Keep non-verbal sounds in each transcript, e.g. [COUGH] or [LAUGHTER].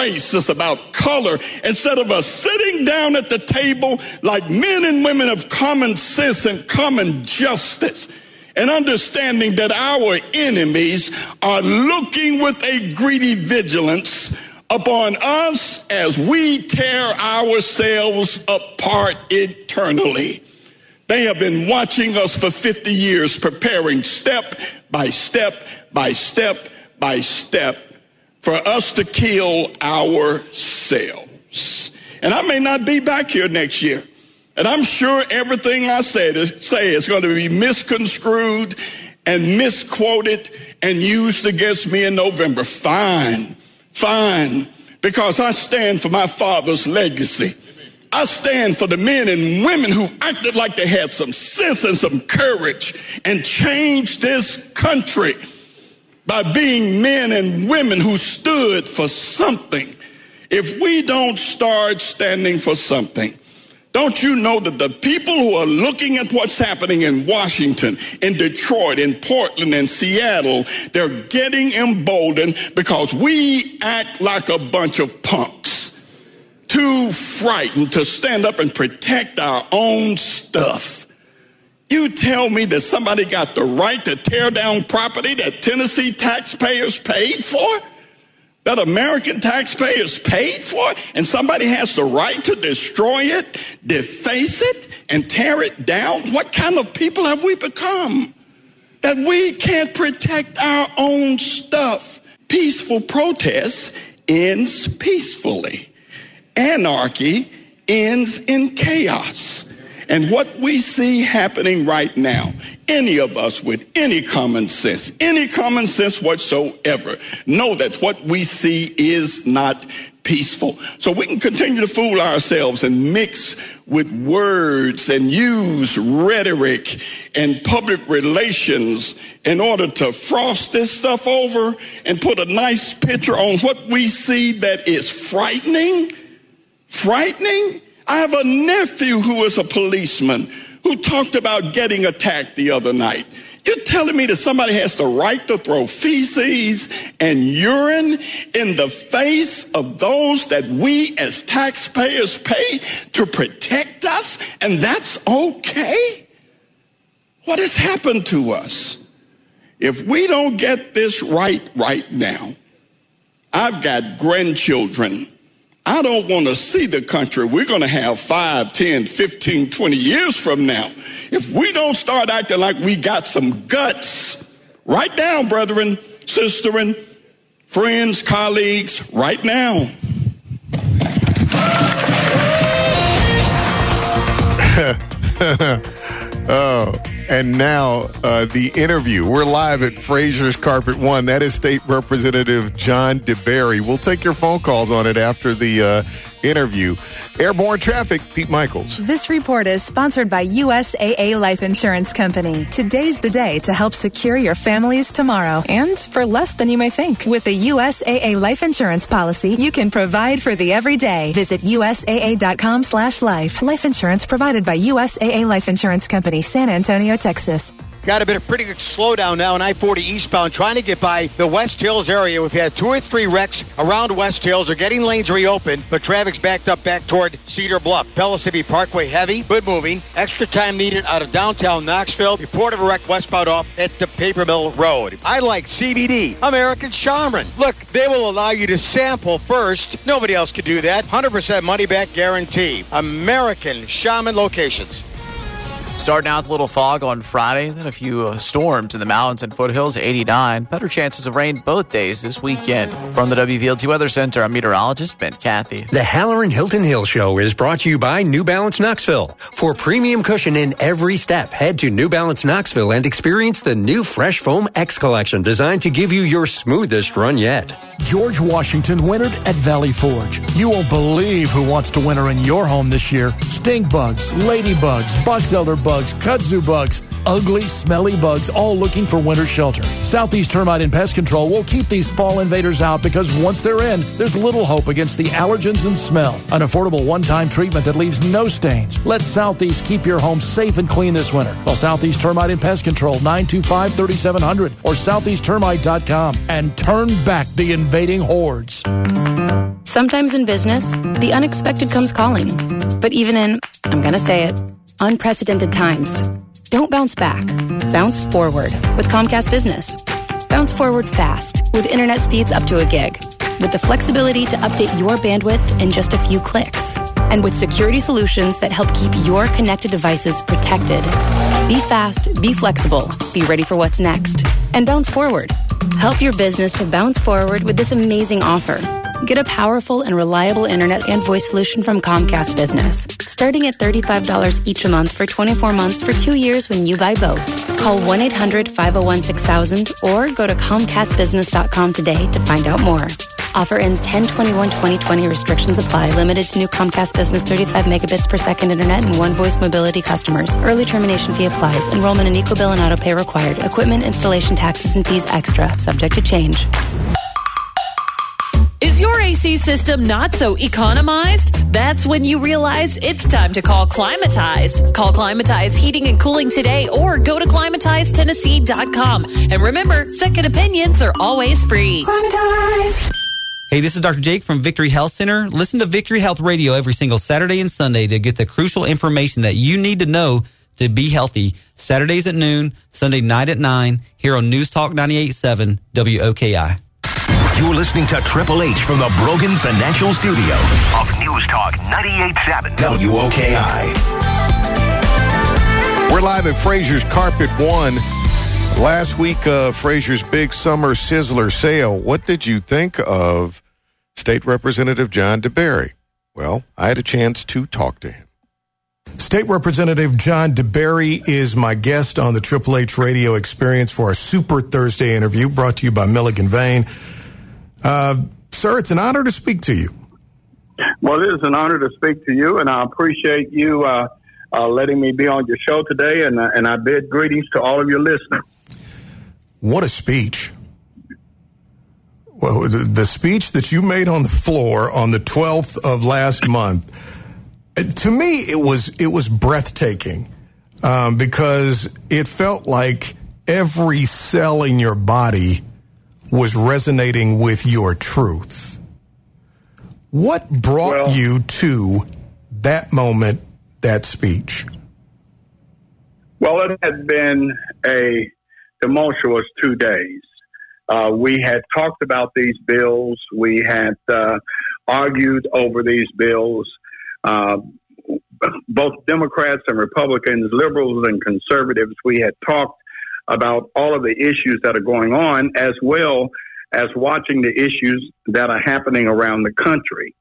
race. It's about color. Instead of us sitting down at the table like men and women of common sense and common justice and understanding that our enemies are looking with a greedy vigilance upon us as we tear ourselves apart eternally. They have been watching us for 50 years, preparing step by step by step by step for us to kill ourselves. And I may not be back here next year. And I'm sure everything I said is, say is going to be misconstrued and misquoted and used against me in November. Fine, fine, because I stand for my father's legacy. I stand for the men and women who acted like they had some sense and some courage and changed this country by being men and women who stood for something. If we don't start standing for something, don't you know that the people who are looking at what's happening in Washington, in Detroit, in Portland, in Seattle, they're getting emboldened because we act like a bunch of punks, too frightened to stand up and protect our own stuff. You tell me that somebody got the right to tear down property that Tennessee taxpayers paid for? that American taxpayers paid for, and somebody has the right to destroy it, deface it, and tear it down? What kind of people have we become? That we can't protect our own stuff. Peaceful protest ends peacefully. Anarchy ends in chaos. And what we see happening right now, any of us with any common sense, any common sense whatsoever, know that what we see is not peaceful. So we can continue to fool ourselves and mix with words and use rhetoric and public relations in order to frost this stuff over and put a nice picture on what we see that is frightening, frightening I have a nephew who is a policeman who talked about getting attacked the other night. You're telling me that somebody has the right to throw feces and urine in the face of those that we as taxpayers pay to protect us, and that's okay? What has happened to us? If we don't get this right right now, I've got grandchildren I don't want to see the country we're going to have 5, 10, 15, 20 years from now. If we don't start acting like we got some guts, right now, brethren, sisterin, friends, colleagues, right now. [LAUGHS] oh, and now uh, the interview. We're live at Frazier's Carpet One. That is State Representative John DeBerry. We'll take your phone calls on it after the uh, interview. Airborne traffic, Pete Michaels. This report is sponsored by USAA Life Insurance Company. Today's the day to help secure your family's tomorrow and for less than you may think. With a USAA life insurance policy, you can provide for the everyday. Visit USAA.com slash life. Life insurance provided by USAA Life Insurance Company, San Antonio, Texas. Got a bit of pretty good slowdown now on I-40 eastbound, trying to get by the West Hills area. We've had two or three wrecks around West Hills. They're getting lanes reopened, but traffic's backed up back toward Cedar Bluff. Pellissippi Parkway heavy, good moving. Extra time needed out of downtown Knoxville. Report of a wreck westbound off at the Paper Mill Road. I like CBD, American Shaman. Look, they will allow you to sample first. Nobody else could do that. 100% money back guarantee. American Shaman locations. Starting out with a little fog on Friday, then a few uh, storms in the mountains and foothills, 89. Better chances of rain both days this weekend. From the WVLT Weather Center, I'm meteorologist Ben Cathey. The Hallerin Hilton Hill Show is brought to you by New Balance Knoxville. For premium cushion in every step, head to New Balance Knoxville and experience the new Fresh Foam X Collection designed to give you your smoothest run yet. George Washington wintered at Valley Forge. You won't believe who wants to winter in your home this year. Stink bugs, ladybugs, box elder bugs, kudzu bugs, ugly, smelly bugs, all looking for winter shelter. Southeast Termite and Pest Control will keep these fall invaders out because once they're in, there's little hope against the allergens and smell. An affordable one-time treatment that leaves no stains. Let Southeast keep your home safe and clean this winter. Call Southeast Termite and Pest Control 925-3700 or southeasttermite.com and turn back the invading hordes. Sometimes in business, the unexpected comes calling. But even in, I'm going to say it, unprecedented times, don't bounce back. Bounce forward with Comcast Business. Bounce forward fast with internet speeds up to a gig. With the flexibility to update your bandwidth in just a few clicks. And with security solutions that help keep your connected devices protected. Be fast, be flexible, be ready for what's next. And bounce forward. Help your business to bounce forward with this amazing offer. Get a powerful and reliable internet and voice solution from Comcast Business, starting at $35 each month for 24 months for two years when you buy both. Call 1-800-501-6000 or go to comcastbusiness.com today to find out more. Offer ends 10-21-2020. Restrictions apply. Limited to new Comcast Business 35 megabits per second internet and one voice mobility customers. Early termination fee applies. Enrollment in EcoBill and AutoPay required. Equipment installation taxes and fees extra. Subject to change. Is your AC system not so economized? That's when you realize it's time to call Climatize. Call Climatize Heating and Cooling today or go to climatizetennessee.com. And remember, second opinions are always free. Climatize. Hey, this is Dr. Jake from Victory Health Center. Listen to Victory Health Radio every single Saturday and Sunday to get the crucial information that you need to know to be healthy. Saturdays at noon, Sunday night at 9, here on News Talk 98.7 WOKI. You're listening to Triple H from the Brogan Financial Studio of News Talk 98.7 WOKI. We're live at Frazier's Carpet One. Last week, uh, Frazier's big summer sizzler sale. What did you think of State Representative John DeBerry? Well, I had a chance to talk to him. State Representative John DeBerry is my guest on the Triple H radio experience for our Super Thursday interview brought to you by Milligan Vane. Uh, sir, it's an honor to speak to you. Well, it is an honor to speak to you, and I appreciate you uh, uh, letting me be on your show today, and, uh, and I bid greetings to all of your listeners. What a speech. Well, the, the speech that you made on the floor on the 12th of last month, uh, to me, it was, it was breathtaking um, because it felt like every cell in your body was resonating with your truth. What brought well, you to that moment, that speech? Well, it had been a tumultuous two days. Uh, we had talked about these bills. We had uh, argued over these bills. Uh, both Democrats and Republicans, liberals and conservatives, we had talked about all of the issues that are going on, as well as watching the issues that are happening around the country.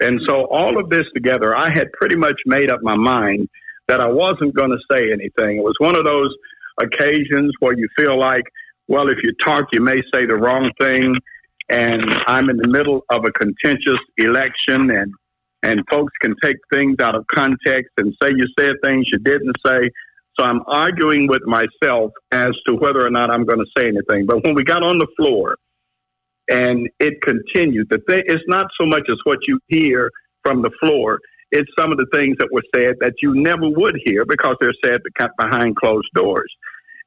And so, all of this together, I had pretty much made up my mind that I wasn't going to say anything. It was one of those occasions where you feel like, well, if you talk, you may say the wrong thing. And I'm in the middle of a contentious election, and and folks can take things out of context and say you said things you didn't say. So I'm arguing with myself as to whether or not I'm going to say anything. But when we got on the floor and it continued, the thing it's not so much as what you hear from the floor. It's some of the things that were said that you never would hear because they're said behind closed doors.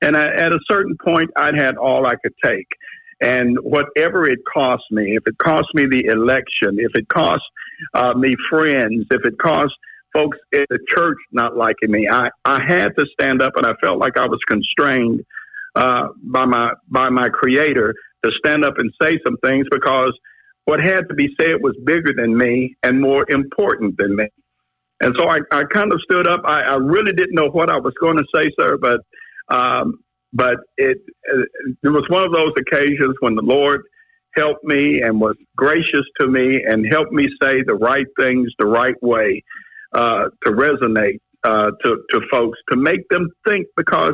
And I, at a certain point, I'd had all I could take. And whatever it cost me, if it cost me the election, if it cost uh, me friends, if it cost folks in the church not liking me. I, I had to stand up and I felt like I was constrained uh, by my by my creator to stand up and say some things because what had to be said was bigger than me and more important than me. And so I, I kind of stood up. I, I really didn't know what I was going to say, sir, but um, but it it was one of those occasions when the Lord helped me and was gracious to me and helped me say the right things the right way uh, to resonate uh, to, to folks, to make them think, because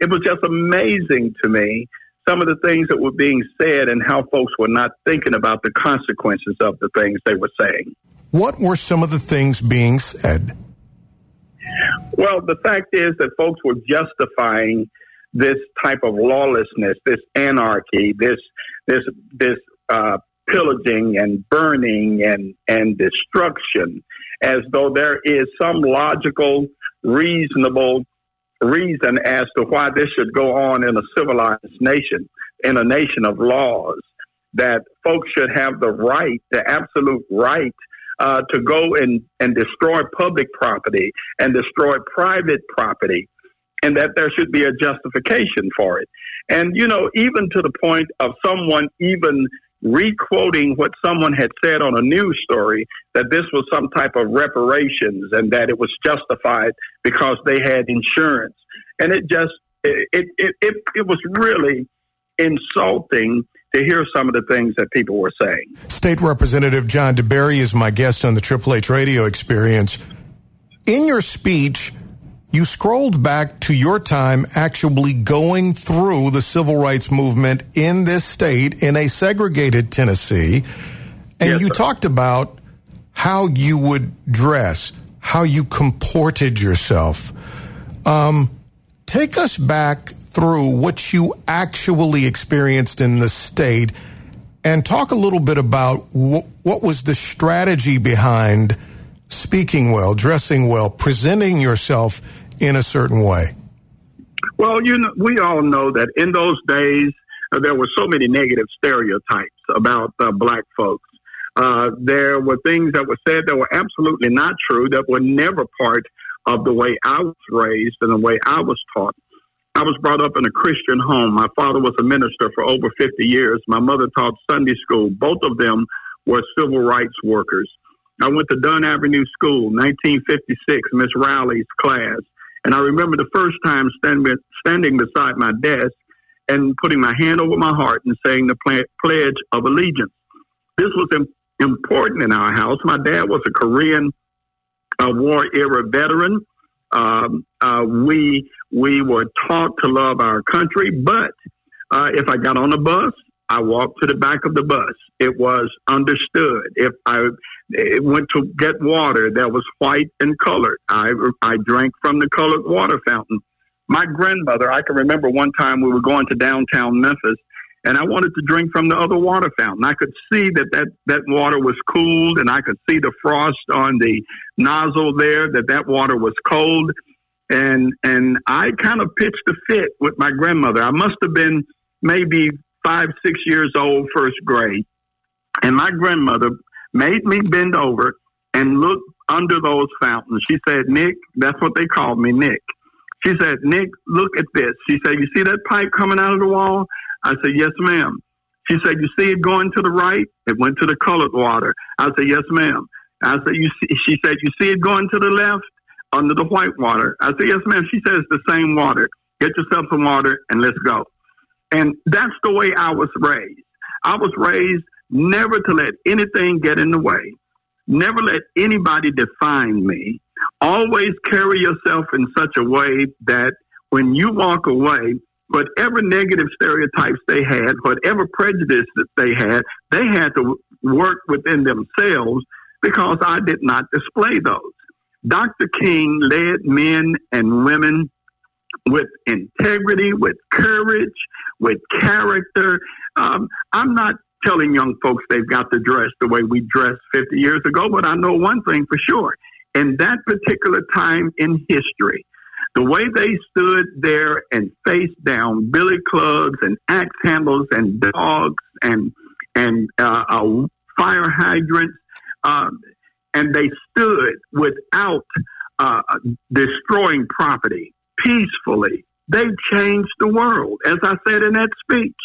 it was just amazing to me some of the things that were being said and how folks were not thinking about the consequences of the things they were saying. What were some of the things being said? Well, the fact is that folks were justifying this type of lawlessness, this anarchy, this this this uh, pillaging and burning and and destruction as though there is some logical, reasonable reason as to why this should go on in a civilized nation, in a nation of laws. that folks should have the right, the absolute right, uh, to go and, and destroy public property and destroy private property, and that there should be a justification for it. And, you know, even to the point of someone even requoting what someone had said on a news story that this was some type of reparations and that it was justified because they had insurance. And it just, it, it, it, it was really insulting to hear some of the things that people were saying. State Representative John DeBerry is my guest on the Triple H radio experience. In your speech, you scrolled back to your time actually going through the civil rights movement in this state in a segregated Tennessee. And yes, you sir. talked about how you would dress, how you comported yourself. Um, take us back through what you actually experienced in the state and talk a little bit about wh- what was the strategy behind speaking well, dressing well, presenting yourself in a certain way? Well, you know, we all know that in those days uh, there were so many negative stereotypes about uh, black folks. Uh, there were things that were said that were absolutely not true, that were never part of the way I was raised and the way I was taught. I was brought up in a Christian home. My father was a minister for over 50 years. My mother taught Sunday school. Both of them were civil rights workers. I went to Dunn Avenue School, 1956, Miss Riley's class. And I remember the first time standing, standing beside my desk and putting my hand over my heart and saying the Pledge of Allegiance. This was important in our house. My dad was a Korean uh, War era veteran. Um, uh, we we were taught to love our country, but uh, if I got on a bus, I walked to the back of the bus. It was understood. If I went to get water that was white and colored, I, I drank from the colored water fountain. My grandmother, I can remember one time we were going to downtown Memphis and I wanted to drink from the other water fountain. I could see that that, that water was cooled and I could see the frost on the nozzle there, that that water was cold. And, and I kind of pitched a fit with my grandmother. I must have been maybe five, six years old, first grade. And my grandmother made me bend over and look under those fountains. She said, Nick, that's what they called me, Nick. She said, Nick, look at this. She said, You see that pipe coming out of the wall? I said, Yes, ma'am. She said, You see it going to the right? It went to the colored water. I said, Yes, ma'am. I said, You see, she said, You see it going to the left under the white water? I said, Yes, ma'am. She said, It's the same water. Get yourself some water and let's go. And that's the way I was raised. I was raised never to let anything get in the way, never let anybody define me. Always carry yourself in such a way that when you walk away, whatever negative stereotypes they had, whatever prejudice that they had, they had to work within themselves because I did not display those. Dr. King led men and women with integrity, with courage, with character. Um, I'm not telling young folks they've got to dress the way we dressed 50 years ago, but I know one thing for sure. In that particular time in history, the way they stood there and faced down billy clubs and axe handles and dogs and and uh, uh, fire hydrants, um, and they stood without uh, destroying property peacefully. They changed the world, as I said in that speech.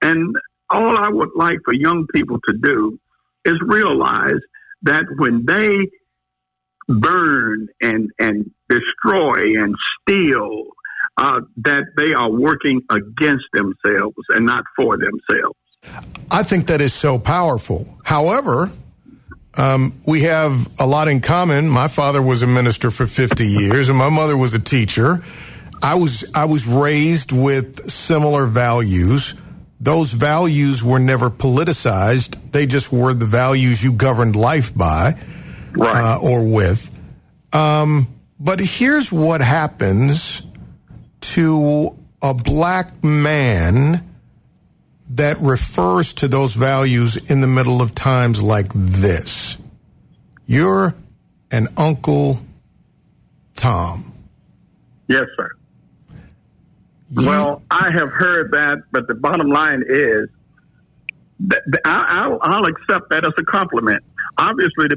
And all I would like for young people to do is realize that when they burn and, and destroy and steal, uh, that they are working against themselves and not for themselves. I think that is so powerful. However, um, we have a lot in common. My father was a minister for 50 years, and my mother was a teacher. I was I was raised with similar values. Those values were never politicized. They just were the values you governed life by right. uh, or with. Um, but here's what happens to a black man that refers to those values in the middle of times like this. You're an Uncle Tom. Yes, sir. You, well, I have heard that, but the bottom line is th- th- I, I'll, I'll accept that as a compliment. Obviously, the